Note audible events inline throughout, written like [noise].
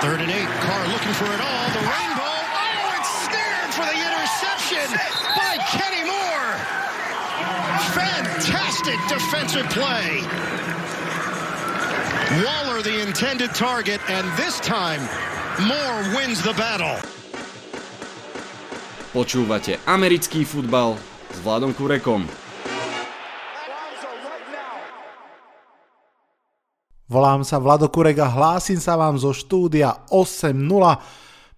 Third and eight, Carr looking for it all. The rainbow. Oh, it's snared for the interception by Kenny Moore. Fantastic defensive play. Waller the intended target, and this time Moore wins the battle. Počúvate americký futbal s Vladom Kurekom. Volám sa Vlado Kurek a hlásim sa vám zo štúdia 8.0.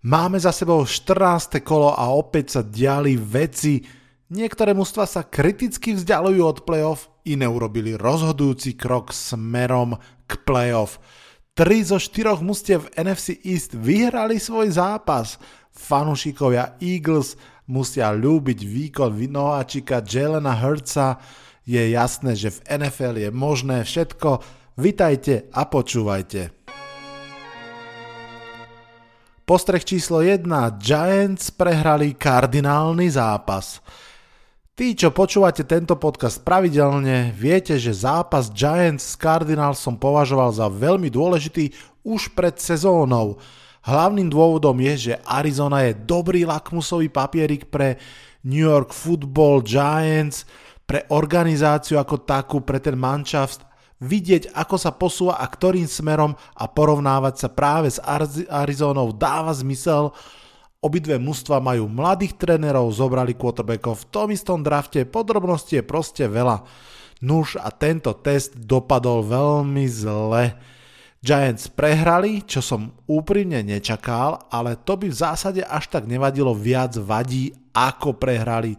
Máme za sebou 14. kolo a opäť sa diali veci. Niektoré mužstva sa kriticky vzdialujú od playoff, iné urobili rozhodujúci krok smerom k playoff. Tri zo štyroch mustiev NFC East vyhrali svoj zápas. Fanúšikovia Eagles musia ľúbiť výkon nováčika Jelena Hurtsa. Je jasné, že v NFL je možné všetko, Vitajte a počúvajte. Postreh číslo 1. Giants prehrali kardinálny zápas. Tí, čo počúvate tento podcast pravidelne, viete, že zápas Giants s Cardinals som považoval za veľmi dôležitý už pred sezónou. Hlavným dôvodom je, že Arizona je dobrý lakmusový papierik pre New York Football Giants, pre organizáciu ako takú, pre ten manšaft vidieť, ako sa posúva a ktorým smerom a porovnávať sa práve s Arizónou dáva zmysel. Obidve mužstva majú mladých trénerov, zobrali quarterbackov v tom istom drafte, podrobnosti je proste veľa. Nuž a tento test dopadol veľmi zle. Giants prehrali, čo som úprimne nečakal, ale to by v zásade až tak nevadilo viac vadí, ako prehrali.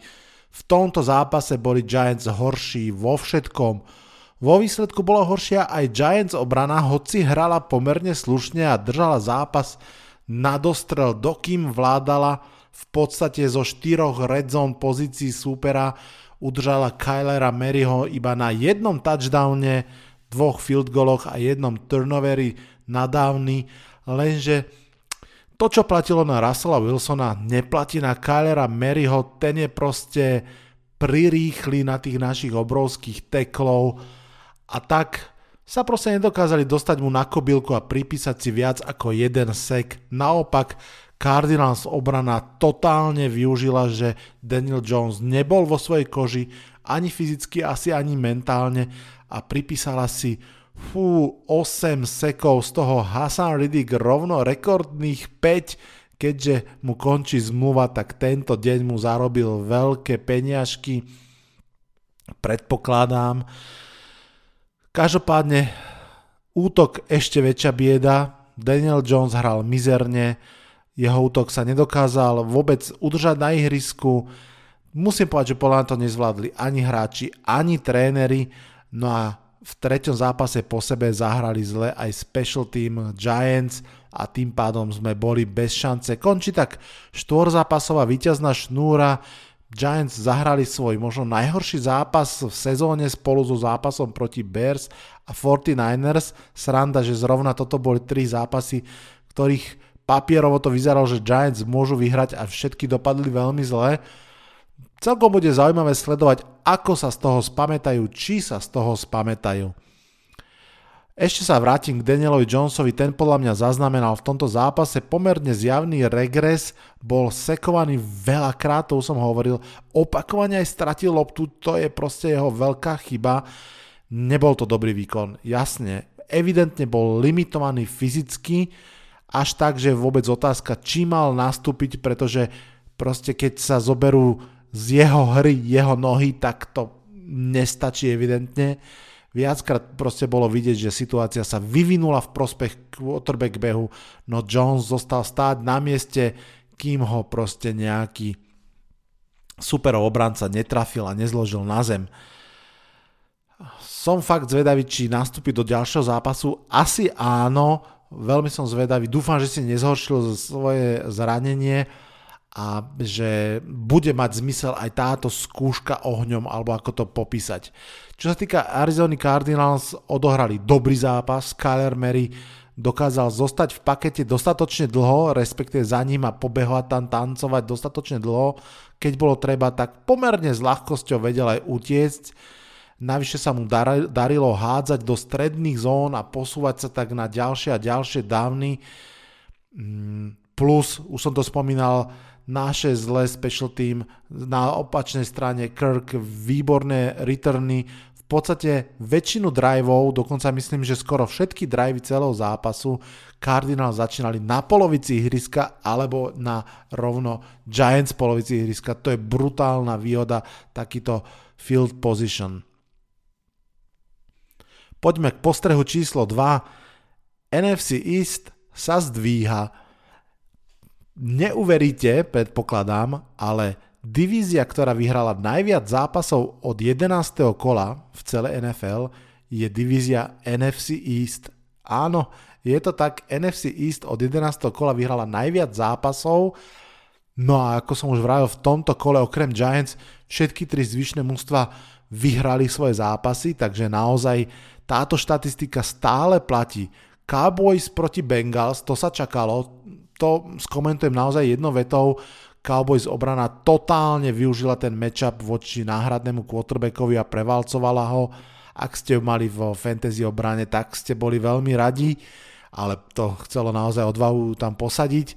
V tomto zápase boli Giants horší vo všetkom, vo výsledku bola horšia aj Giants obrana, hoci hrala pomerne slušne a držala zápas na dostrel, dokým vládala v podstate zo štyroch red zone pozícií súpera udržala Kylera Maryho iba na jednom touchdowne, dvoch field goaloch a jednom turnoveri nadávny, lenže to, čo platilo na Russella Wilsona, neplatí na Kylera Maryho, ten je proste prirýchly na tých našich obrovských teklov, a tak sa proste nedokázali dostať mu na kobylku a pripísať si viac ako jeden sek. Naopak, Cardinals obrana totálne využila, že Daniel Jones nebol vo svojej koži ani fyzicky, asi ani mentálne a pripísala si fú, 8 sekov, z toho Hassan Riddick rovno rekordných 5, keďže mu končí zmluva, tak tento deň mu zarobil veľké peniažky. Predpokladám, Každopádne útok ešte väčšia bieda, Daniel Jones hral mizerne, jeho útok sa nedokázal vôbec udržať na ihrisku, musím povedať, že podľa to nezvládli ani hráči, ani tréneri, no a v treťom zápase po sebe zahrali zle aj special team Giants a tým pádom sme boli bez šance. Končí tak štvorzápasová víťazná šnúra, Giants zahrali svoj možno najhorší zápas v sezóne spolu so zápasom proti Bears a 49ers. Sranda, že zrovna toto boli tri zápasy, ktorých papierovo to vyzeralo, že Giants môžu vyhrať a všetky dopadli veľmi zle. Celkom bude zaujímavé sledovať, ako sa z toho spamätajú, či sa z toho spamätajú. Ešte sa vrátim k Danielovi Jonesovi, ten podľa mňa zaznamenal v tomto zápase pomerne zjavný regres, bol sekovaný veľakrát, to som hovoril, opakovane aj stratil loptu, to je proste jeho veľká chyba, nebol to dobrý výkon, jasne, evidentne bol limitovaný fyzicky, až tak, že vôbec otázka, či mal nastúpiť, pretože proste keď sa zoberú z jeho hry jeho nohy, tak to nestačí evidentne. Viackrát proste bolo vidieť, že situácia sa vyvinula v prospech quarterback behu, no Jones zostal stáť na mieste, kým ho proste nejaký superov obranca netrafil a nezložil na zem. Som fakt zvedavý, či nastúpi do ďalšieho zápasu. Asi áno, veľmi som zvedavý. Dúfam, že si nezhoršil svoje zranenie a že bude mať zmysel aj táto skúška ohňom, alebo ako to popísať. Čo sa týka Arizona Cardinals, odohrali dobrý zápas, Kyler Mary dokázal zostať v pakete dostatočne dlho, respektíve za ním a pobehovať tam tancovať dostatočne dlho, keď bolo treba, tak pomerne s ľahkosťou vedel aj utiecť. Navyše sa mu darilo hádzať do stredných zón a posúvať sa tak na ďalšie a ďalšie dávny Mm, plus, už som to spomínal, naše zlé special team, na opačnej strane Kirk, výborné returny, v podstate väčšinu driveov, dokonca myslím, že skoro všetky drivey celého zápasu Cardinal začínali na polovici ihriska alebo na rovno Giants polovici ihriska. To je brutálna výhoda, takýto field position. Poďme k postrehu číslo 2. NFC East sa zdvíha. Neuveríte, predpokladám, ale divízia, ktorá vyhrala najviac zápasov od 11. kola v celej NFL, je divízia NFC East. Áno, je to tak, NFC East od 11. kola vyhrala najviac zápasov, no a ako som už vravil, v tomto kole okrem Giants všetky tri zvyšné mužstva vyhrali svoje zápasy, takže naozaj táto štatistika stále platí. Cowboys proti Bengals, to sa čakalo, to skomentujem naozaj jednou vetou, Cowboys obrana totálne využila ten matchup voči náhradnému quarterbackovi a prevalcovala ho. Ak ste mali vo fantasy obrane, tak ste boli veľmi radi, ale to chcelo naozaj odvahu tam posadiť.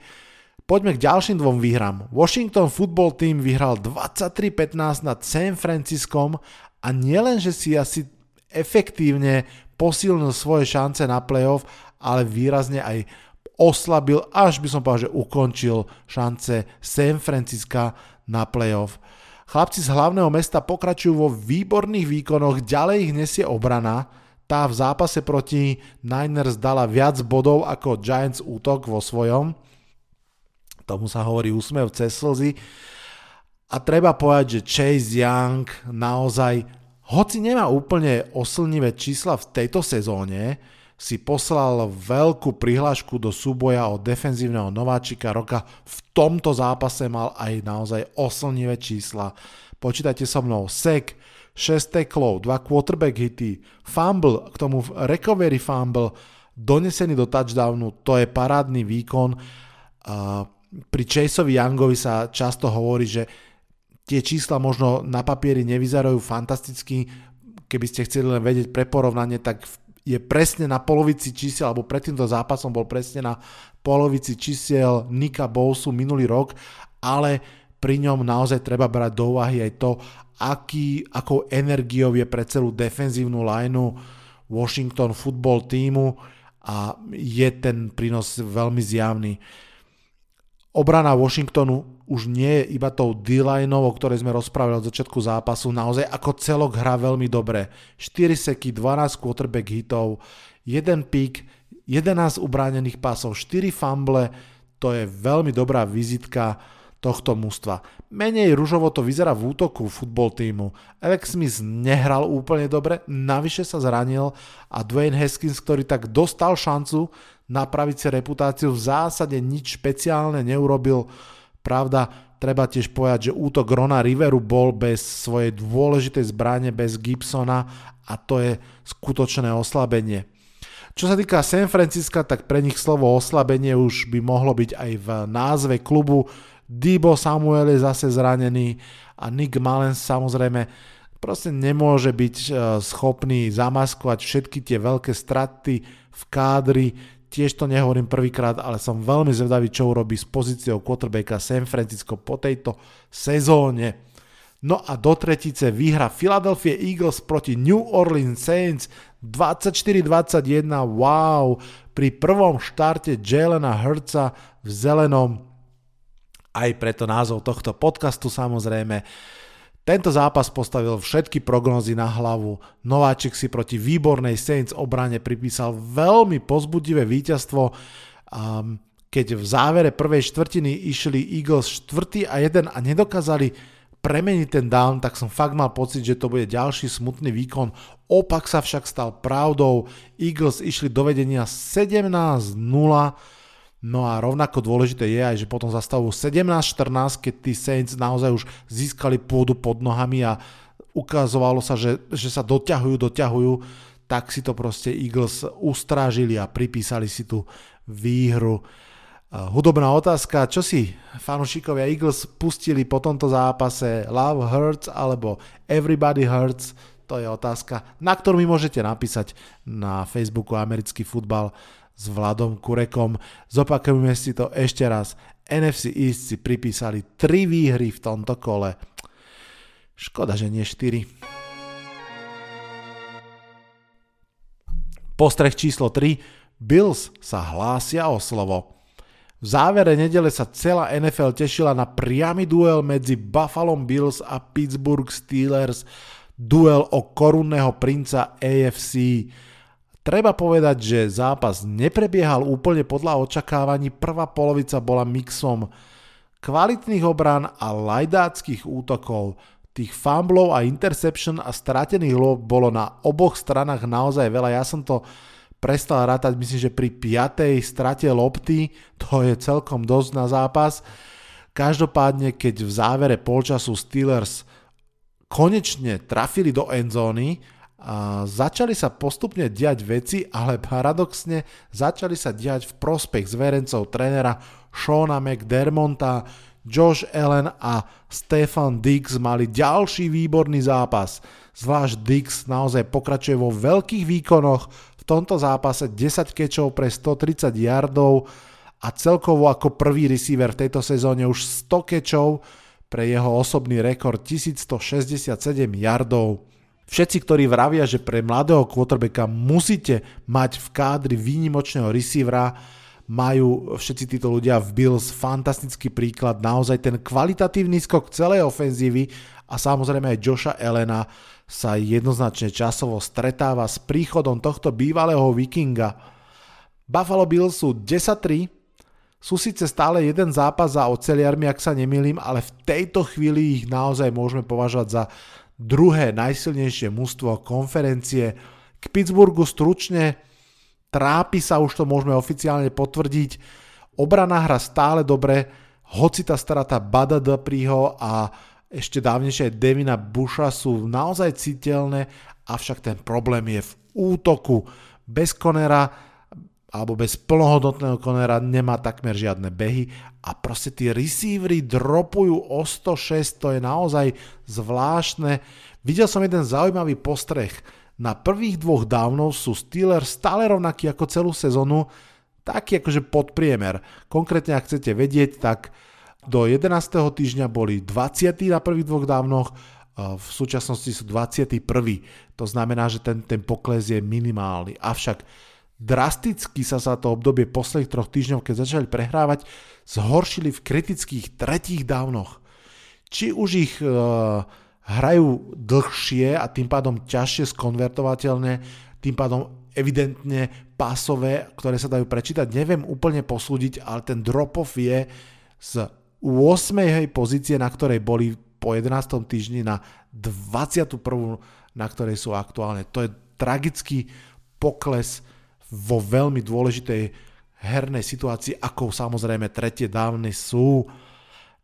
Poďme k ďalším dvom výhram. Washington Football Team vyhral 23-15 nad San Franciscom a nielen, že si asi efektívne posilnil svoje šance na playoff, ale výrazne aj oslabil, až by som povedal, že ukončil šance San Francisca na playoff. Chlapci z hlavného mesta pokračujú vo výborných výkonoch, ďalej ich nesie obrana, tá v zápase proti Niners dala viac bodov ako Giants útok vo svojom. Tomu sa hovorí úsmev cez slzy. A treba povedať, že Chase Young naozaj hoci nemá úplne oslnivé čísla v tejto sezóne, si poslal veľkú prihlášku do súboja od defenzívneho nováčika roka. V tomto zápase mal aj naozaj oslnivé čísla. Počítajte so mnou, sek, 6 teklov, 2 quarterback hity, fumble, k tomu recovery fumble, donesený do touchdownu, to je parádny výkon. Pri Chaseovi Youngovi sa často hovorí, že tie čísla možno na papieri nevyzerajú fantasticky, keby ste chceli len vedieť pre porovnanie, tak je presne na polovici čísiel, alebo pred týmto zápasom bol presne na polovici čísiel Nika Bowsu minulý rok, ale pri ňom naozaj treba brať do úvahy aj to, aký, akou energiou je pre celú defenzívnu lineu Washington football týmu a je ten prínos veľmi zjavný. Obrana Washingtonu už nie je iba tou d o ktorej sme rozprávali od začiatku zápasu, naozaj ako celok hrá veľmi dobre. 4 seky, 12 quarterback hitov, 1 pick, 11 ubránených pásov, 4 fumble, to je veľmi dobrá vizitka tohto mužstva. Menej ružovo to vyzerá v útoku futbol týmu. Alex Smith nehral úplne dobre, navyše sa zranil a Dwayne Haskins, ktorý tak dostal šancu napraviť si reputáciu, v zásade nič špeciálne neurobil Pravda, treba tiež povedať, že útok Rona Riveru bol bez svojej dôležitej zbrane, bez Gibsona a to je skutočné oslabenie. Čo sa týka San Francisca, tak pre nich slovo oslabenie už by mohlo byť aj v názve klubu. Debo Samuel je zase zranený a Nick Malens samozrejme proste nemôže byť e, schopný zamaskovať všetky tie veľké straty v kádri, Tiež to nehovorím prvýkrát, ale som veľmi zvedavý, čo urobí s pozíciou quarterbacka San Francisco po tejto sezóne. No a do tretice výhra Philadelphia Eagles proti New Orleans Saints 24-21, wow, pri prvom štarte Jelena Hurtsa v zelenom, aj preto názov tohto podcastu samozrejme. Tento zápas postavil všetky prognozy na hlavu. Nováčik si proti výbornej Saints obrane pripísal veľmi pozbudivé víťazstvo, keď v závere prvej štvrtiny išli Eagles 4. a 1 a nedokázali premeniť ten down, tak som fakt mal pocit, že to bude ďalší smutný výkon. Opak sa však stal pravdou. Eagles išli do vedenia 17-0 No a rovnako dôležité je aj, že potom za stavu 17-14, keď tí Saints naozaj už získali pôdu pod nohami a ukazovalo sa, že, že sa doťahujú, doťahujú, tak si to proste Eagles ustrážili a pripísali si tú výhru. Hudobná otázka, čo si fanúšikovia Eagles pustili po tomto zápase? Love Hurts alebo Everybody Hurts, to je otázka, na ktorú mi môžete napísať na Facebooku Americký futbal s Vladom Kurekom. Zopakujeme si to ešte raz. NFC East si pripísali 3 výhry v tomto kole. Škoda, že nie 4. Postreh číslo 3. Bills sa hlásia o slovo. V závere nedele sa celá NFL tešila na priamy duel medzi Buffalo Bills a Pittsburgh Steelers, duel o korunného princa AFC. Treba povedať, že zápas neprebiehal úplne podľa očakávaní, prvá polovica bola mixom kvalitných obran a lajdáckých útokov. Tých fumblov a interception a stratených lob bolo na oboch stranách naozaj veľa. Ja som to prestal rátať, myslím, že pri 5. strate lopty, [laughs] to je celkom dosť na zápas. Každopádne, keď v závere polčasu Steelers konečne trafili do endzóny, a začali sa postupne diať veci, ale paradoxne začali sa diať v prospech zverencov trénera Shona McDermonta, Josh Allen a Stefan Dix mali ďalší výborný zápas. Zvlášť Dix naozaj pokračuje vo veľkých výkonoch, v tomto zápase 10 kečov pre 130 yardov a celkovo ako prvý receiver v tejto sezóne už 100 kečov pre jeho osobný rekord 1167 yardov. Všetci, ktorí vravia, že pre mladého quarterbacka musíte mať v kádri výnimočného receivera, majú všetci títo ľudia v Bills fantastický príklad, naozaj ten kvalitatívny skok celej ofenzívy a samozrejme aj Joša Elena sa jednoznačne časovo stretáva s príchodom tohto bývalého vikinga. Buffalo Bills sú 10-3, sú síce stále jeden zápas za oceliarmi, ak sa nemýlim, ale v tejto chvíli ich naozaj môžeme považovať za druhé najsilnejšie mužstvo konferencie. K Pittsburghu stručne trápi sa, už to môžeme oficiálne potvrdiť. Obrana hra stále dobre, hoci tá strata Bada Dupriho a ešte dávnejšie Devina Busha sú naozaj citeľné, avšak ten problém je v útoku. Bez Konera alebo bez plnohodnotného Konera nemá takmer žiadne behy a proste tí receivery dropujú o 106, to je naozaj zvláštne. Videl som jeden zaujímavý postreh na prvých dvoch dávnov sú Steelers stále rovnakí ako celú sezónu, taký akože podpriemer. Konkrétne, ak chcete vedieť, tak do 11. týždňa boli 20. na prvých dvoch dávnoch, v súčasnosti sú 21. To znamená, že ten, ten pokles je minimálny. Avšak drasticky sa za to obdobie posledných troch týždňov, keď začali prehrávať, zhoršili v kritických tretích dávnoch. Či už ich uh, hrajú dlhšie a tým pádom ťažšie skonvertovateľné, tým pádom evidentne pásové, ktoré sa dajú prečítať. Neviem úplne posúdiť, ale ten drop-off je z 8. pozície, na ktorej boli po 11. týždni na 21. na ktorej sú aktuálne. To je tragický pokles vo veľmi dôležitej hernej situácii, ako samozrejme tretie dávny sú.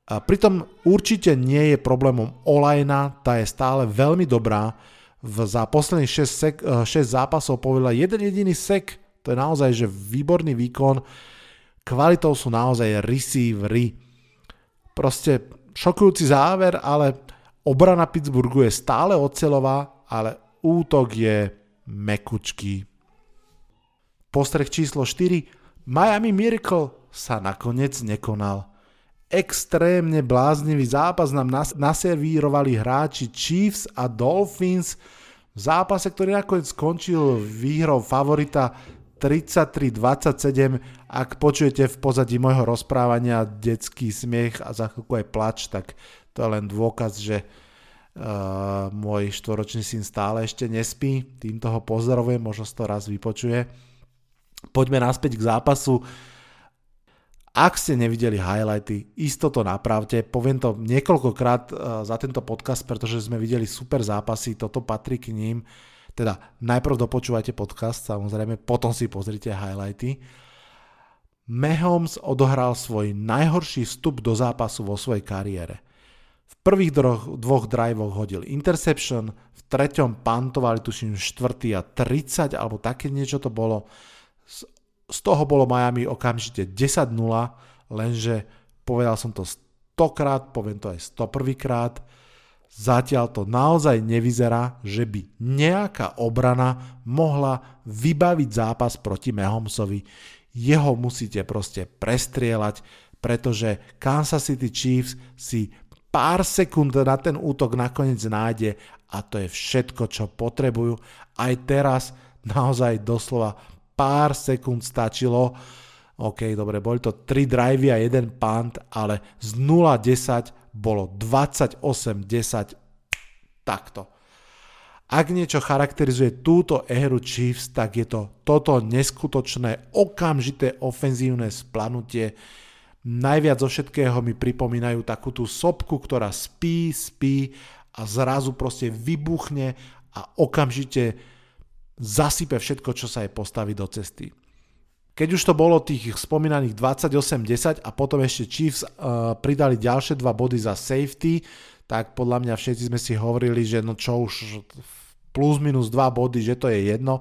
A pritom určite nie je problémom Olajna, tá je stále veľmi dobrá. V, za posledných 6, sek, 6 eh, zápasov povedala jeden jediný sek, to je naozaj že výborný výkon. Kvalitou sú naozaj receivery. Proste šokujúci záver, ale obrana Pittsburghu je stále ocelová, ale útok je mekučký. Postreh číslo 4. Miami Miracle sa nakoniec nekonal extrémne bláznivý zápas nám nas- naservírovali hráči Chiefs a Dolphins v zápase, ktorý nakoniec skončil výhrou favorita 33-27. Ak počujete v pozadí môjho rozprávania detský smiech a za chvíľku aj plač, tak to je len dôkaz, že uh, môj štvoročný syn stále ešte nespí. Týmto ho pozdravujem, možno to raz vypočuje. Poďme naspäť k zápasu. Ak ste nevideli highlighty, isto to napravte. Poviem to niekoľkokrát eh, za tento podcast, pretože sme videli super zápasy, toto patrí k ním. Teda najprv dopočúvajte podcast, samozrejme, potom si pozrite highlighty. Mahomes odohral svoj najhorší vstup do zápasu vo svojej kariére. V prvých dvoch, dvoch drivoch hodil interception, v treťom pantovali tuším 4. a 30 alebo také niečo to bolo z toho bolo Miami okamžite 10-0, lenže povedal som to stokrát, poviem to aj 101 krát, Zatiaľ to naozaj nevyzerá, že by nejaká obrana mohla vybaviť zápas proti Mahomsovi. Jeho musíte proste prestrieľať, pretože Kansas City Chiefs si pár sekúnd na ten útok nakoniec nájde a to je všetko, čo potrebujú. Aj teraz naozaj doslova pár sekúnd stačilo. OK, dobre, boli to 3 drivey a 1 punt, ale z 0-10 bolo 28-10 takto. Ak niečo charakterizuje túto éru Chiefs, tak je to toto neskutočné, okamžité ofenzívne splanutie. Najviac zo všetkého mi pripomínajú takú tú sopku, ktorá spí, spí a zrazu proste vybuchne a okamžite zasype všetko, čo sa jej postaví do cesty. Keď už to bolo tých spomínaných 28-10 a potom ešte Chiefs uh, pridali ďalšie dva body za safety, tak podľa mňa všetci sme si hovorili, že no čo už plus minus dva body, že to je jedno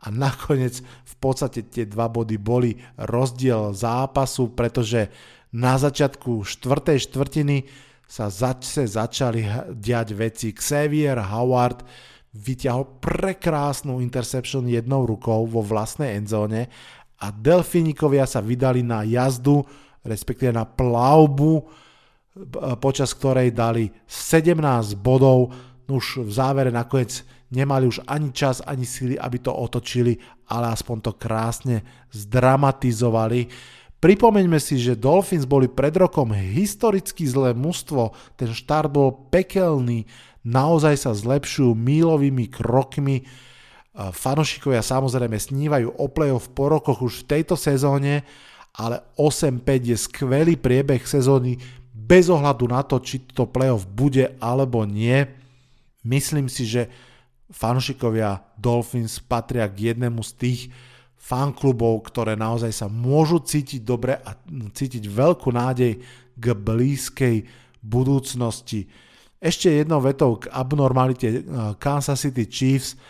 a nakoniec v podstate tie dva body boli rozdiel zápasu, pretože na začiatku štvrtej štvrtiny sa zase začali diať veci. Xavier Howard vyťahol prekrásnu interception jednou rukou vo vlastnej endzóne a Delfínikovia sa vydali na jazdu, respektíve na plavbu, počas ktorej dali 17 bodov, už v závere nakoniec nemali už ani čas, ani síly, aby to otočili, ale aspoň to krásne zdramatizovali. Pripomeňme si, že Dolphins boli pred rokom historicky zlé mužstvo, ten štart bol pekelný, naozaj sa zlepšujú mílovými krokmi, Fanošikovia samozrejme snívajú o playoff po rokoch už v tejto sezóne, ale 8-5 je skvelý priebeh sezóny bez ohľadu na to, či to playoff bude alebo nie. Myslím si, že fanšikovia Dolphins patria k jednému z tých fanklubov, ktoré naozaj sa môžu cítiť dobre a cítiť veľkú nádej k blízkej budúcnosti. Ešte jednou vetou k abnormalite Kansas City Chiefs –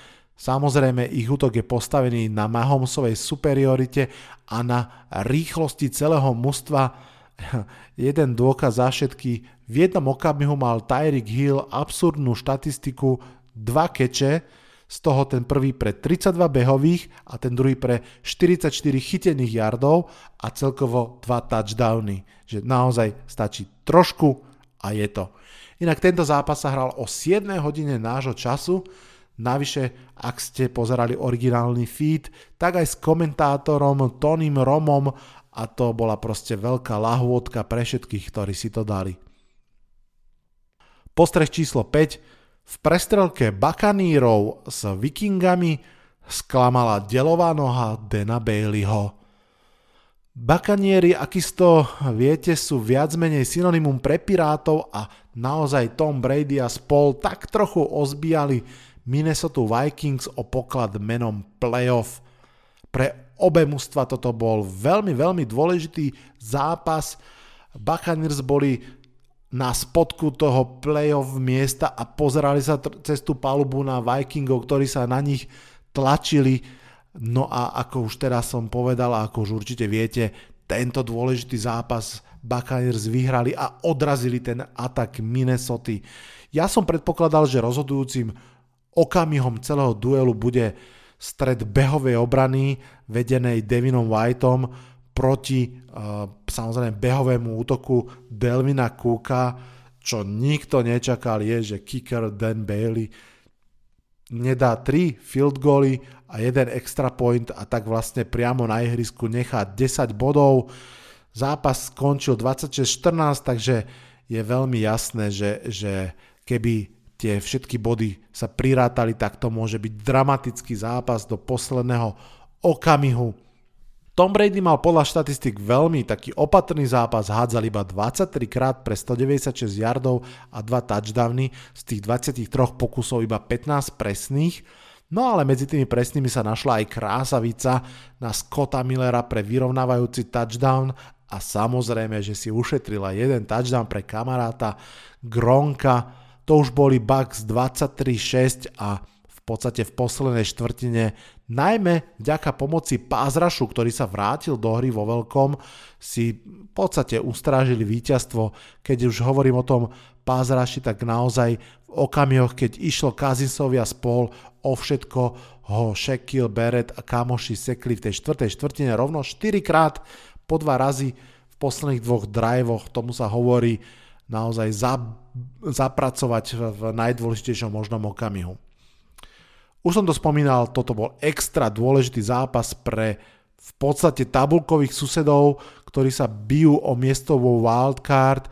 Samozrejme, ich útok je postavený na Mahomsovej superiorite a na rýchlosti celého mužstva. [laughs] Jeden dôkaz za všetky. V jednom okamihu mal Tyreek Hill absurdnú štatistiku dva keče, z toho ten prvý pre 32 behových a ten druhý pre 44 chytených yardov a celkovo dva touchdowny. Že naozaj stačí trošku a je to. Inak tento zápas sa hral o 7 hodine nášho času, Navyše, ak ste pozerali originálny feed, tak aj s komentátorom Tonym Romom a to bola proste veľká lahôdka pre všetkých, ktorí si to dali. Postreh číslo 5. V prestrelke Bakanírov s Vikingami sklamala delová noha Dena Baileyho. Bakanieri, akisto viete, sú viac menej synonymum pre pirátov a naozaj Tom Brady a spol tak trochu ozbíjali Minnesota Vikings o poklad menom playoff. Pre obe mužstva toto bol veľmi, veľmi dôležitý zápas. Buccaneers boli na spodku toho playoff miesta a pozerali sa tr- cez tú palubu na Vikingov, ktorí sa na nich tlačili. No a ako už teraz som povedal, ako už určite viete, tento dôležitý zápas Buccaneers vyhrali a odrazili ten atak Minnesota. Ja som predpokladal, že rozhodujúcim okamihom celého duelu bude stred behovej obrany vedenej Devinom Whiteom proti uh, samozrejme behovému útoku Delvina Cooka, čo nikto nečakal je, že kicker Dan Bailey nedá 3 field goly a jeden extra point a tak vlastne priamo na ihrisku nechá 10 bodov. Zápas skončil 26-14, takže je veľmi jasné, že, že keby tie všetky body sa prirátali, tak to môže byť dramatický zápas do posledného okamihu. Tom Brady mal podľa štatistik veľmi taký opatrný zápas, hádzal iba 23 krát pre 196 yardov a 2 touchdowny, z tých 23 pokusov iba 15 presných, no ale medzi tými presnými sa našla aj krásavica na Scotta Millera pre vyrovnávajúci touchdown a samozrejme, že si ušetrila jeden touchdown pre kamaráta Gronka, to už boli Bucks 23-6 a v podstate v poslednej štvrtine Najmä vďaka pomoci Pázrašu, ktorý sa vrátil do hry vo veľkom, si v podstate ustrážili víťazstvo. Keď už hovorím o tom Pázraši, tak naozaj v okamihoch, keď išlo Kazinsovi a spol, o všetko ho Shaquille Barrett a kamoši sekli v tej štvrtej štvrtine rovno 4 krát po dva razy v posledných dvoch drivoch, tomu sa hovorí naozaj zapracovať v najdôležitejšom možnom okamihu. Už som to spomínal, toto bol extra dôležitý zápas pre v podstate tabulkových susedov, ktorí sa bijú o miesto vo wildcard,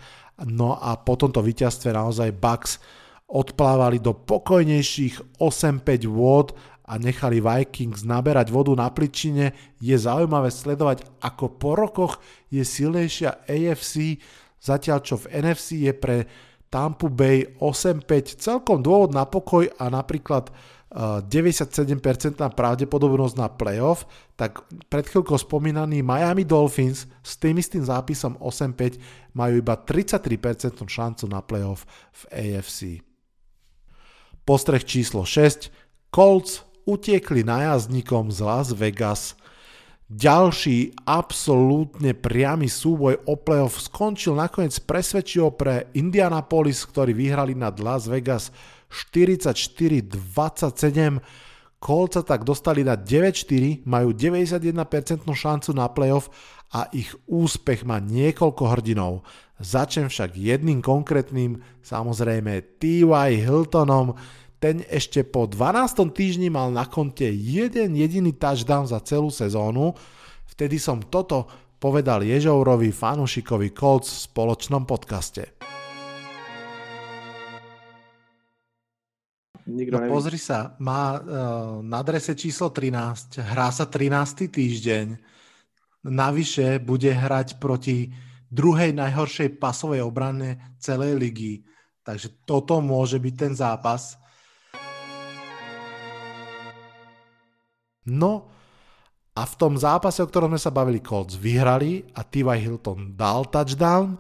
no a po tomto víťazstve naozaj Bucks odplávali do pokojnejších 8-5 vôd a nechali Vikings naberať vodu na pličine. Je zaujímavé sledovať, ako po rokoch je silnejšia AFC, zatiaľ čo v NFC je pre Tampa Bay 8-5 celkom dôvod na pokoj a napríklad 97% pravdepodobnosť na playoff, tak pred chvíľkou spomínaný Miami Dolphins s tým istým zápisom 8-5 majú iba 33% šancu na playoff v AFC. Postreh číslo 6. Colts utiekli najazdníkom z Las Vegas. Ďalší absolútne priamy súboj o playoff skončil nakoniec presvedčivo pre Indianapolis, ktorí vyhrali nad Las Vegas 44-27. Colts sa tak dostali na 9-4, majú 91% šancu na playoff a ich úspech má niekoľko hrdinov. Začnem však jedným konkrétnym, samozrejme T.Y. Hiltonom, ten ešte po 12. týždni mal na konte jeden jediný touchdown za celú sezónu. Vtedy som toto povedal Ježourovi fanúšikovi Colts v spoločnom podcaste. Nikto no pozri sa, má uh, na adrese číslo 13, hrá sa 13. týždeň, navyše bude hrať proti druhej najhoršej pasovej obrane celej ligy. Takže toto môže byť ten zápas. No a v tom zápase, o ktorom sme sa bavili, Colts vyhrali a T.Y. Hilton dal touchdown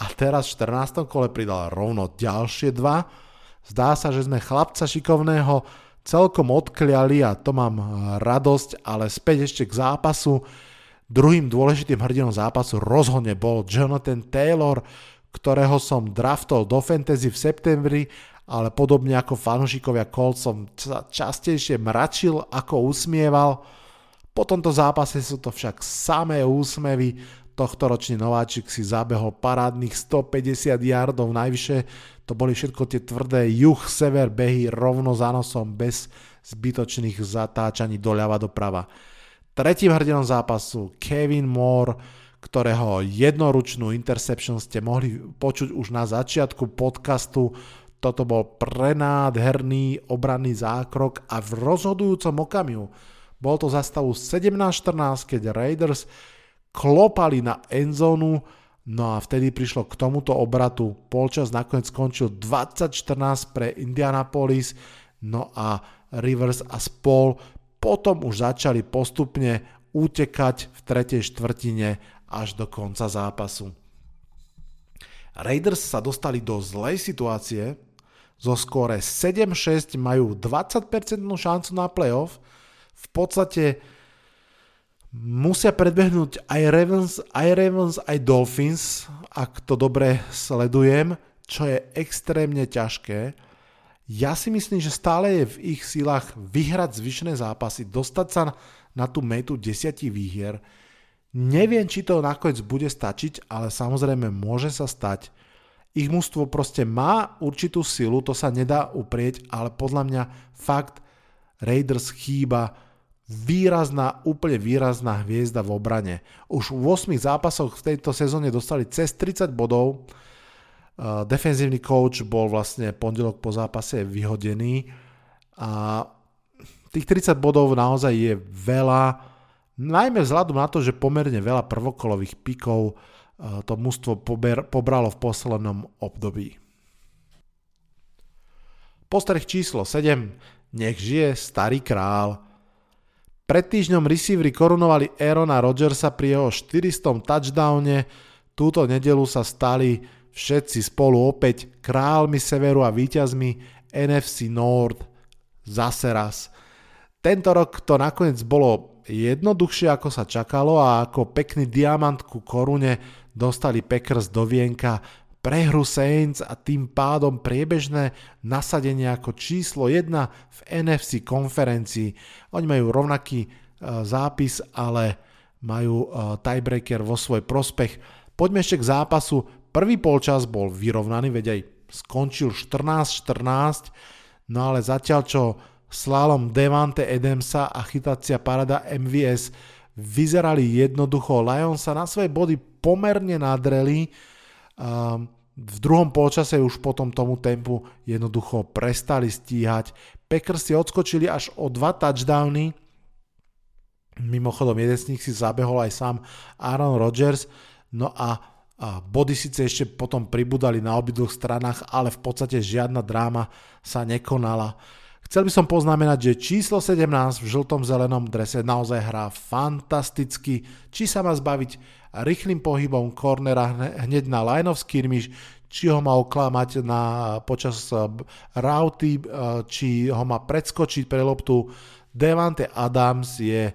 a teraz v 14. kole pridal rovno ďalšie dva Zdá sa, že sme chlapca šikovného celkom odkliali a to mám radosť, ale späť ešte k zápasu. Druhým dôležitým hrdinom zápasu rozhodne bol Jonathan Taylor, ktorého som draftol do fantasy v septembri, ale podobne ako fanúšikovia Colts som častejšie mračil ako usmieval. Po tomto zápase sú to však samé úsmevy, Tohto ročný nováčik si zabehol parádnych 150 yardov, najvyššie to boli všetko tie tvrdé juh-sever behy rovno za nosom bez zbytočných zatáčaní doľava doprava. Tretím hrdinom zápasu Kevin Moore, ktorého jednoručnú interception ste mohli počuť už na začiatku podcastu. Toto bol prenádherný obranný zákrok a v rozhodujúcom okamihu bol to za stavu 17-14, keď Raiders klopali na endzónu, no a vtedy prišlo k tomuto obratu. Polčas nakoniec skončil 2014 pre Indianapolis, no a Rivers a spol potom už začali postupne utekať v tretej štvrtine až do konca zápasu. Raiders sa dostali do zlej situácie, zo skóre 7-6 majú 20% šancu na playoff, v podstate musia predbehnúť aj Ravens, aj Ravens, aj Dolphins, ak to dobre sledujem, čo je extrémne ťažké. Ja si myslím, že stále je v ich silách vyhrať zvyšné zápasy, dostať sa na tú metu desiatich výhier. Neviem, či to nakoniec bude stačiť, ale samozrejme môže sa stať. Ich mústvo proste má určitú silu, to sa nedá uprieť, ale podľa mňa fakt Raiders chýba výrazná, úplne výrazná hviezda v obrane. Už v 8 zápasoch v tejto sezóne dostali cez 30 bodov. Uh, defenzívny coach bol vlastne pondelok po zápase vyhodený a tých 30 bodov naozaj je veľa, najmä vzhľadom na to, že pomerne veľa prvokolových pikov uh, to mužstvo pobralo v poslednom období. Postreh číslo 7. Nech žije starý král. Pred týždňom receivery korunovali Aarona Rodgersa pri jeho 400 touchdowne. Túto nedelu sa stali všetci spolu opäť králmi severu a víťazmi NFC North. Zase raz. Tento rok to nakoniec bolo jednoduchšie ako sa čakalo a ako pekný diamant ku korune dostali Packers do vienka prehru Saints a tým pádom priebežné nasadenie ako číslo 1 v NFC konferencii. Oni majú rovnaký uh, zápis, ale majú uh, tiebreaker vo svoj prospech. Poďme ešte k zápasu. Prvý polčas bol vyrovnaný, veď aj skončil 14-14, no ale zatiaľ čo slalom Devante Edemsa a chytacia parada MVS vyzerali jednoducho, Lions sa na svoje body pomerne nadreli, v druhom polčase už potom tomu tempu jednoducho prestali stíhať. Packers si odskočili až o dva touchdowny, mimochodom jeden z nich si zabehol aj sám Aaron Rodgers, no a body síce ešte potom pribudali na obidvoch stranách, ale v podstate žiadna dráma sa nekonala. Chcel by som poznamenať, že číslo 17 v žltom zelenom drese naozaj hrá fantasticky, či sa má zbaviť rýchlým pohybom cornera hneď na line of skirmish, či ho má oklamať na, počas eh, rauty, eh, či ho má predskočiť pre loptu. Devante Adams je,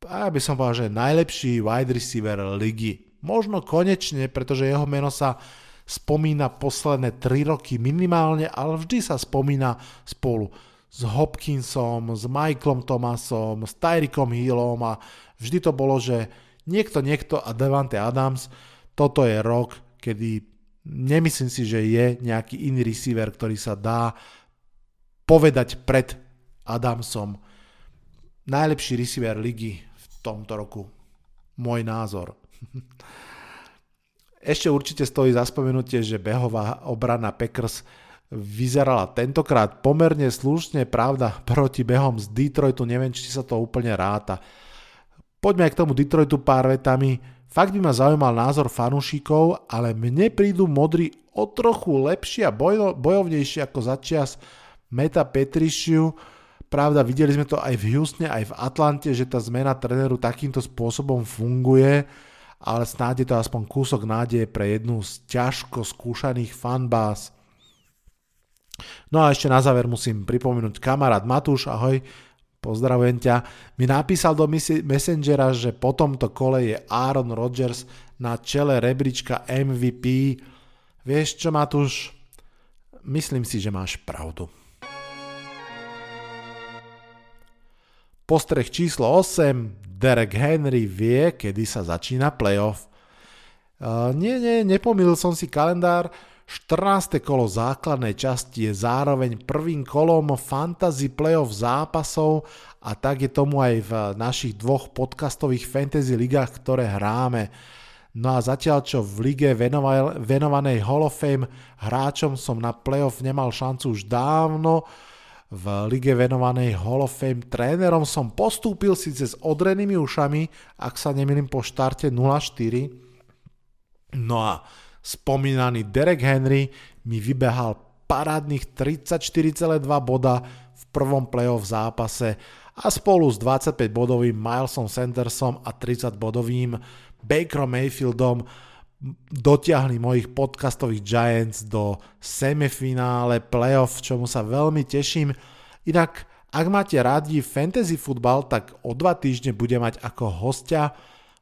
ja by som povedal, že najlepší wide receiver ligy Možno konečne, pretože jeho meno sa spomína posledné 3 roky minimálne, ale vždy sa spomína spolu s Hopkinsom, s Michaelom Thomasom, s Tyrikom Hillom a vždy to bolo, že niekto, niekto a Devante Adams, toto je rok, kedy nemyslím si, že je nejaký iný receiver, ktorý sa dá povedať pred Adamsom. Najlepší receiver ligy v tomto roku. Môj názor. [laughs] Ešte určite stojí za spomenutie, že behová obrana Packers vyzerala tentokrát pomerne slušne, pravda, proti behom z Detroitu, neviem, či sa to úplne ráta. Poďme aj k tomu Detroitu pár vetami. Fakt by ma zaujímal názor fanúšikov, ale mne prídu modri o trochu lepšie a bojo, bojovnejšie ako začias Meta Petrišiu. Pravda, videli sme to aj v Houstone, aj v Atlante, že tá zmena tréneru takýmto spôsobom funguje ale snáď je to aspoň kúsok nádeje pre jednu z ťažko skúšaných fanbás. No a ešte na záver musím pripomenúť kamarát Matúš, ahoj, pozdravujem ťa, mi napísal do Messengera, že po tomto kole je Aaron Rodgers na čele rebríčka MVP. Vieš čo, Matúš? Myslím si, že máš pravdu. Postreh číslo 8. Derek Henry vie, kedy sa začína playoff. Uh, nie, nie, nepomýlil som si kalendár. 14. kolo základnej časti je zároveň prvým kolom fantasy playoff zápasov a tak je tomu aj v našich dvoch podcastových fantasy ligách, ktoré hráme. No a zatiaľ čo v lige venovanej Hall of Fame hráčom som na playoff nemal šancu už dávno, v lige venovanej Hall of Fame trénerom som postúpil síce s odrenými ušami, ak sa nemýlim po štarte 0-4. No a spomínaný Derek Henry mi vybehal parádnych 34,2 boda v prvom playoff zápase a spolu s 25-bodovým Milesom Sandersom a 30-bodovým Bakerom Mayfieldom dotiahli mojich podcastových Giants do semifinále playoff, čomu sa veľmi teším. Inak, ak máte rádi fantasy futbal, tak o dva týždne bude mať ako hostia,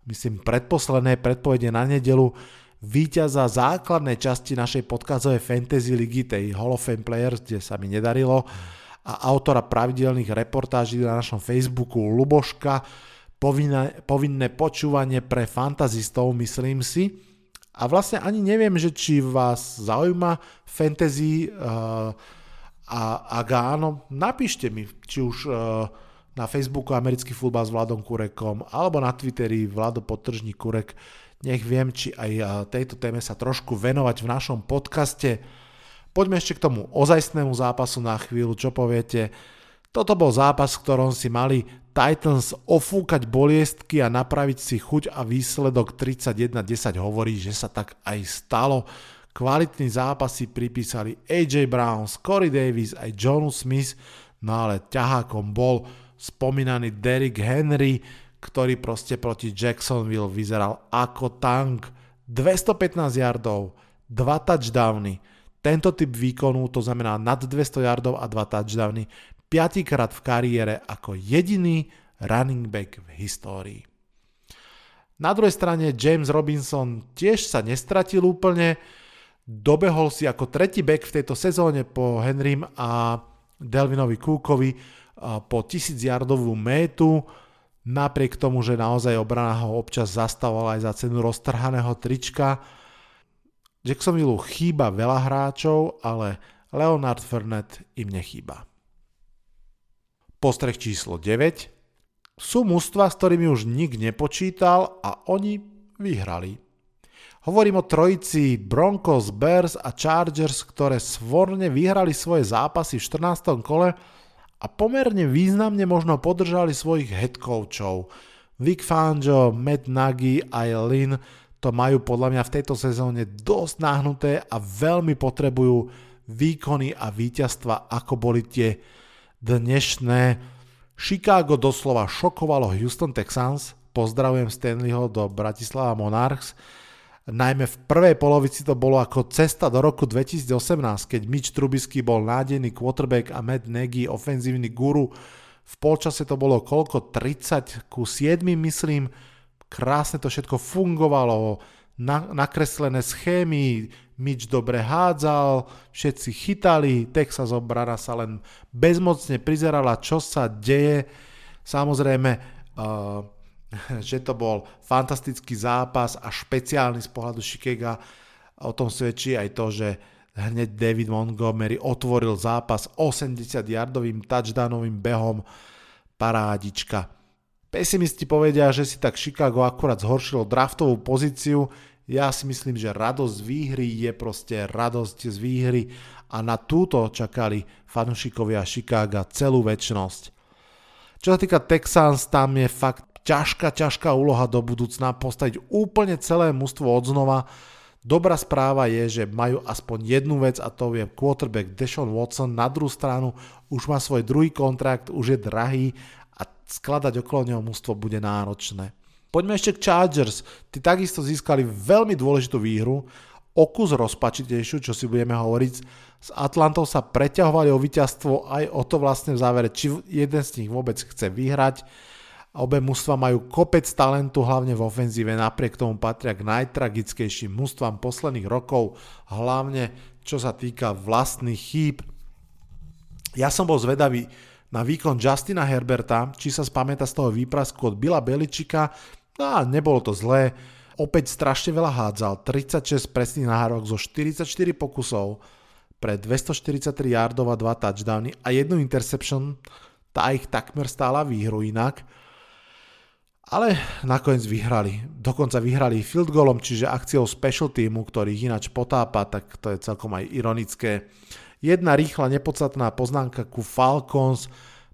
myslím predposledné predpovede na nedelu, víťaza základnej časti našej podcastovej fantasy ligy, tej Hall of Fame Players, kde sa mi nedarilo, a autora pravidelných reportáží na našom Facebooku Luboška, povinné, povinné počúvanie pre fantazistov, myslím si. A vlastne ani neviem, že či vás zaujíma fantasy uh, a ak áno, napíšte mi, či už uh, na Facebooku Americký futbal s Vladom Kurekom alebo na Twitteri Vlado Potržní Kurek. Nech viem, či aj tejto téme sa trošku venovať v našom podcaste. Poďme ešte k tomu ozajstnému zápasu na chvíľu, čo poviete. Toto bol zápas, v ktorom si mali Titans ofúkať boliestky a napraviť si chuť a výsledok 31-10 hovorí, že sa tak aj stalo. Kvalitný zápas si pripísali AJ Brown, Corey Davis aj Jonu Smith, no ale ťahákom bol spomínaný Derrick Henry, ktorý proste proti Jacksonville vyzeral ako tank. 215 yardov, 2 touchdowny. Tento typ výkonu, to znamená nad 200 yardov a 2 touchdowny, piatýkrát v kariére ako jediný running back v histórii. Na druhej strane James Robinson tiež sa nestratil úplne, dobehol si ako tretí back v tejto sezóne po Henrym a Delvinovi Cookovi po 1000 yardovú métu, napriek tomu, že naozaj obrana ho občas zastavovala aj za cenu roztrhaného trička. Jacksonville chýba veľa hráčov, ale Leonard Fernet im nechýba. Postreh číslo 9. Sú mužstva, s ktorými už nik nepočítal a oni vyhrali. Hovorím o trojici Broncos, Bears a Chargers, ktoré svorne vyhrali svoje zápasy v 14. kole a pomerne významne možno podržali svojich head coachov. Vic Fangio, Matt Nagy a Lynn to majú podľa mňa v tejto sezóne dosť nahnuté a veľmi potrebujú výkony a víťazstva, ako boli tie dnešné. Chicago doslova šokovalo Houston Texans, pozdravujem Stanleyho do Bratislava Monarchs, najmä v prvej polovici to bolo ako cesta do roku 2018, keď Mitch Trubisky bol nádejný quarterback a Matt Nagy ofenzívny guru. V polčase to bolo koľko? 30 ku 7 myslím. Krásne to všetko fungovalo, na, nakreslené schémy, Mitch dobre hádzal, všetci chytali, Texas obrana sa len bezmocne prizerala, čo sa deje. Samozrejme, uh, [laughs] že to bol fantastický zápas a špeciálny z pohľadu Chicago. O tom svedčí aj to, že hneď David Montgomery otvoril zápas 80-yardovým touchdownovým behom parádička. Pesimisti povedia, že si tak Chicago akurát zhoršilo draftovú pozíciu, ja si myslím, že radosť z výhry je proste radosť z výhry a na túto čakali fanúšikovia Chicago celú väčšnosť. Čo sa týka Texans, tam je fakt ťažká, ťažká úloha do budúcna postaviť úplne celé mužstvo od znova. Dobrá správa je, že majú aspoň jednu vec a to je quarterback Deshaun Watson. Na druhú stranu už má svoj druhý kontrakt, už je drahý a skladať okolo neho mužstvo bude náročné. Poďme ešte k Chargers. Tí takisto získali veľmi dôležitú výhru, o kus rozpačitejšiu, čo si budeme hovoriť. S Atlantou sa preťahovali o víťazstvo aj o to vlastne v závere, či jeden z nich vôbec chce vyhrať. Obe mužstva majú kopec talentu, hlavne v ofenzíve, napriek tomu patria k najtragickejším mužstvám posledných rokov, hlavne čo sa týka vlastných chýb. Ja som bol zvedavý na výkon Justina Herberta, či sa spamätá z toho výprasku od Bila Beličika, No a nebolo to zlé. Opäť strašne veľa hádzal, 36 presných nahrávok zo 44 pokusov pre 243 yardov a 2 touchdowny a jednu interception, tá ich takmer stála výhru inak. Ale nakoniec vyhrali. Dokonca vyhrali field goalom, čiže akciou special teamu, ktorý ináč potápa, tak to je celkom aj ironické. Jedna rýchla nepodstatná poznámka ku Falcons,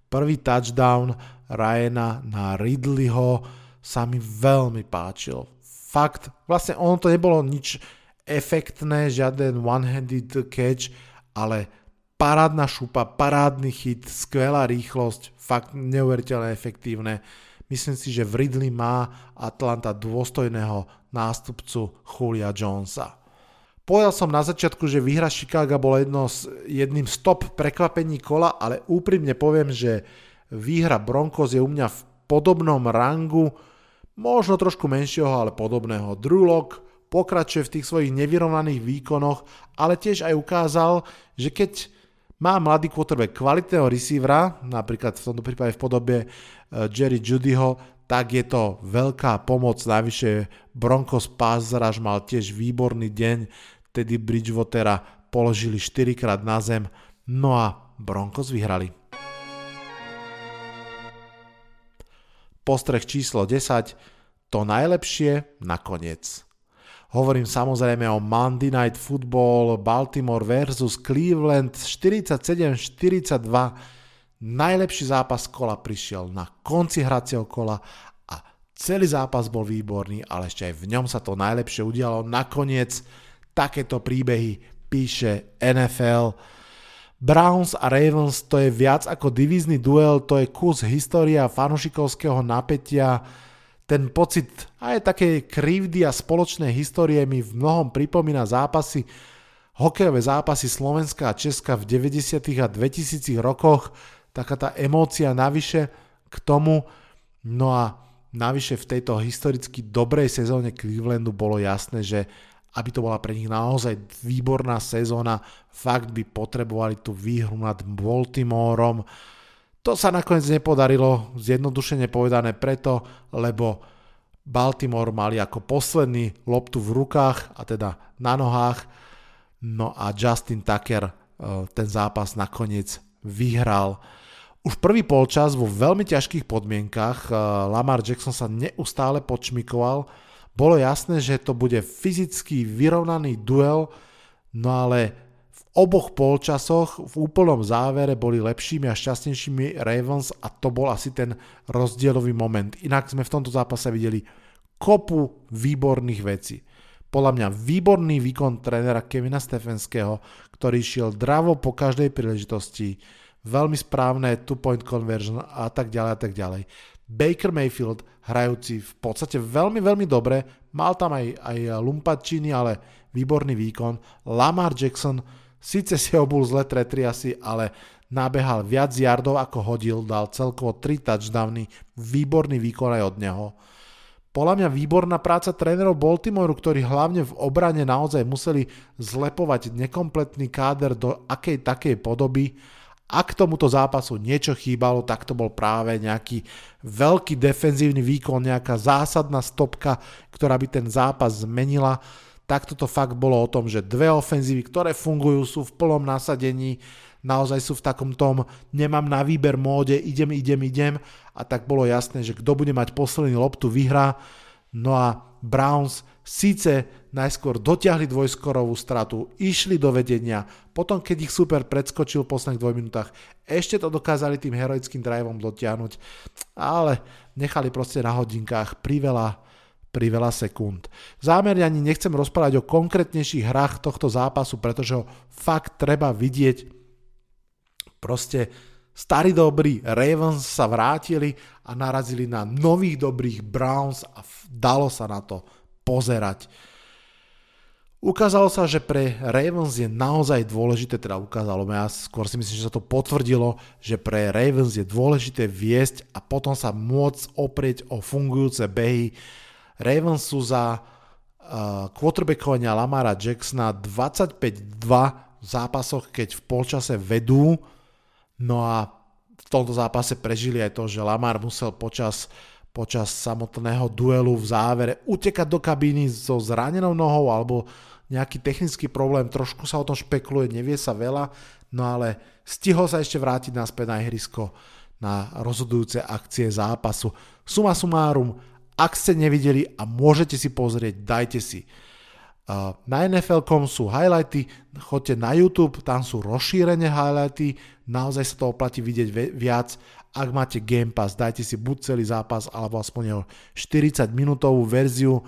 prvý touchdown Ryana na Ridleyho, sa mi veľmi páčil. Fakt, vlastne ono to nebolo nič efektné, žiaden one-handed catch, ale parádna šupa, parádny chyt, skvelá rýchlosť, fakt neuveriteľne efektívne. Myslím si, že v Ridley má Atlanta dôstojného nástupcu Julia Jonesa. Povedal som na začiatku, že výhra Chicago bola jedno z, jedným z top prekvapení kola, ale úprimne poviem, že výhra Broncos je u mňa v podobnom rangu možno trošku menšieho, ale podobného. Drew Lock pokračuje v tých svojich nevyrovnaných výkonoch, ale tiež aj ukázal, že keď má mladý quarterback kvalitného receivera, napríklad v tomto prípade v podobe eh, Jerry Judyho, tak je to veľká pomoc. Najvyššie Broncos pass mal tiež výborný deň, tedy Bridgewatera položili 4 krát na zem, no a Broncos vyhrali. Postreh číslo 10. To najlepšie nakoniec. Hovorím samozrejme o Monday Night Football Baltimore versus Cleveland 47-42. Najlepší zápas kola prišiel na konci hracieho kola a celý zápas bol výborný, ale ešte aj v ňom sa to najlepšie udialo. Nakoniec takéto príbehy píše NFL Browns a Ravens to je viac ako divízny duel, to je kus história fanušikovského napätia, ten pocit aj také krivdy a spoločnej histórie mi v mnohom pripomína zápasy, hokejové zápasy Slovenska a Česka v 90. a 2000 rokoch, taká tá emócia navyše k tomu. No a navyše v tejto historicky dobrej sezóne Clevelandu bolo jasné, že aby to bola pre nich naozaj výborná sezóna, fakt by potrebovali tú výhru nad Baltimoreom. To sa nakoniec nepodarilo, zjednodušene povedané preto, lebo Baltimore mali ako posledný loptu v rukách, a teda na nohách, no a Justin Tucker eh, ten zápas nakoniec vyhral. Už prvý polčas vo veľmi ťažkých podmienkach eh, Lamar Jackson sa neustále počmikoval, bolo jasné, že to bude fyzicky vyrovnaný duel, no ale oboch polčasoch v úplnom závere boli lepšími a šťastnejšími Ravens a to bol asi ten rozdielový moment. Inak sme v tomto zápase videli kopu výborných vecí. Podľa mňa výborný výkon trénera Kevina Stefanského, ktorý šiel dravo po každej príležitosti, veľmi správne two-point conversion a tak ďalej a tak ďalej. Baker Mayfield hrajúci v podstate veľmi, veľmi dobre, mal tam aj, aj Lumpačiny, ale výborný výkon. Lamar Jackson síce si obul zle tretriasy, ale nabehal viac yardov ako hodil, dal celkovo 3 touchdowny, výborný výkon aj od neho. Podľa mňa výborná práca trénerov Baltimoreu, ktorí hlavne v obrane naozaj museli zlepovať nekompletný káder do akej takej podoby, ak tomuto zápasu niečo chýbalo, tak to bol práve nejaký veľký defenzívny výkon, nejaká zásadná stopka, ktorá by ten zápas zmenila. Tak toto fakt bolo o tom, že dve ofenzívy, ktoré fungujú, sú v plnom nasadení, naozaj sú v takom tom nemám na výber móde, idem, idem, idem a tak bolo jasné, že kto bude mať posledný loptu vyhrá. No a Browns síce najskôr dotiahli dvojskorovú stratu, išli do vedenia, potom keď ich super predskočil v posledných dvoj minútach, ešte to dokázali tým heroickým driveom dotiahnuť, ale nechali proste na hodinkách priveľa, priveľa sekúnd. Zámerne ani nechcem rozprávať o konkrétnejších hrách tohto zápasu, pretože ho fakt treba vidieť. Proste starí dobrí Ravens sa vrátili a narazili na nových dobrých Browns a dalo sa na to pozerať. Ukázalo sa, že pre Ravens je naozaj dôležité, teda ukázalo, ja skôr si myslím, že sa to potvrdilo, že pre Ravens je dôležité viesť a potom sa môcť oprieť o fungujúce behy. Ravens sú za uh, quarterbackovania Lamara Jacksona 25-2 v zápasoch, keď v polčase vedú, no a v tomto zápase prežili aj to, že Lamar musel počas počas samotného duelu v závere utekať do kabíny so zranenou nohou alebo nejaký technický problém, trošku sa o tom špekuluje, nevie sa veľa, no ale stihol sa ešte vrátiť naspäť na ihrisko na rozhodujúce akcie zápasu. Suma sumárum, ak ste nevideli a môžete si pozrieť, dajte si. Na NFL.com sú highlighty, choďte na YouTube, tam sú rozšírené highlighty, naozaj sa to oplatí vidieť viac ak máte Game Pass, dajte si buď celý zápas, alebo aspoň jeho 40 minútovú verziu.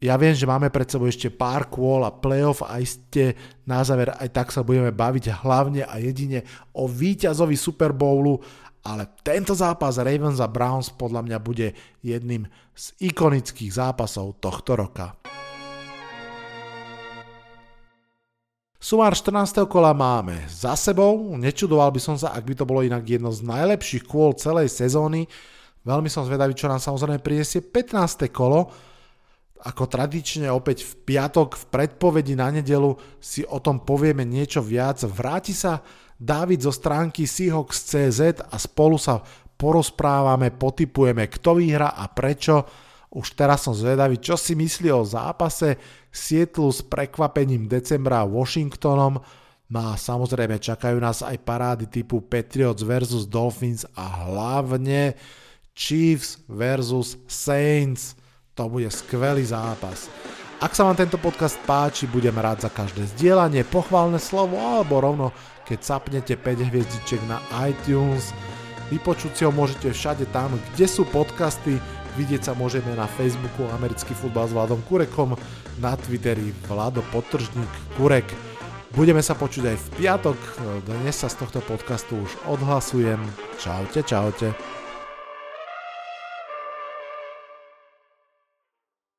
Ja viem, že máme pred sebou ešte pár kôl a playoff a iste na záver aj tak sa budeme baviť hlavne a jedine o víťazovi Super Bowlu, ale tento zápas Ravens a Browns podľa mňa bude jedným z ikonických zápasov tohto roka. Sumár 14. kola máme za sebou, nečudoval by som sa, ak by to bolo inak jedno z najlepších kôl celej sezóny. Veľmi som zvedavý, čo nám samozrejme prinesie 15. kolo. Ako tradične opäť v piatok v predpovedi na nedelu si o tom povieme niečo viac. Vráti sa David zo stránky Seahawks.cz a spolu sa porozprávame, potypujeme, kto vyhra a prečo už teraz som zvedavý, čo si myslí o zápase Sietlu s prekvapením decembra Washingtonom. No a samozrejme čakajú nás aj parády typu Patriots versus Dolphins a hlavne Chiefs versus Saints. To bude skvelý zápas. Ak sa vám tento podcast páči, budem rád za každé zdieľanie, pochválne slovo alebo rovno keď sapnete 5 hviezdičiek na iTunes. Vypočuť si ho môžete všade tam, kde sú podcasty, Vidieť sa môžeme na Facebooku Americký futbal s Vladom Kurekom, na Twitteri Vlado Potržník Kurek. Budeme sa počuť aj v piatok, dnes sa z tohto podcastu už odhlasujem. Čaute, čaute.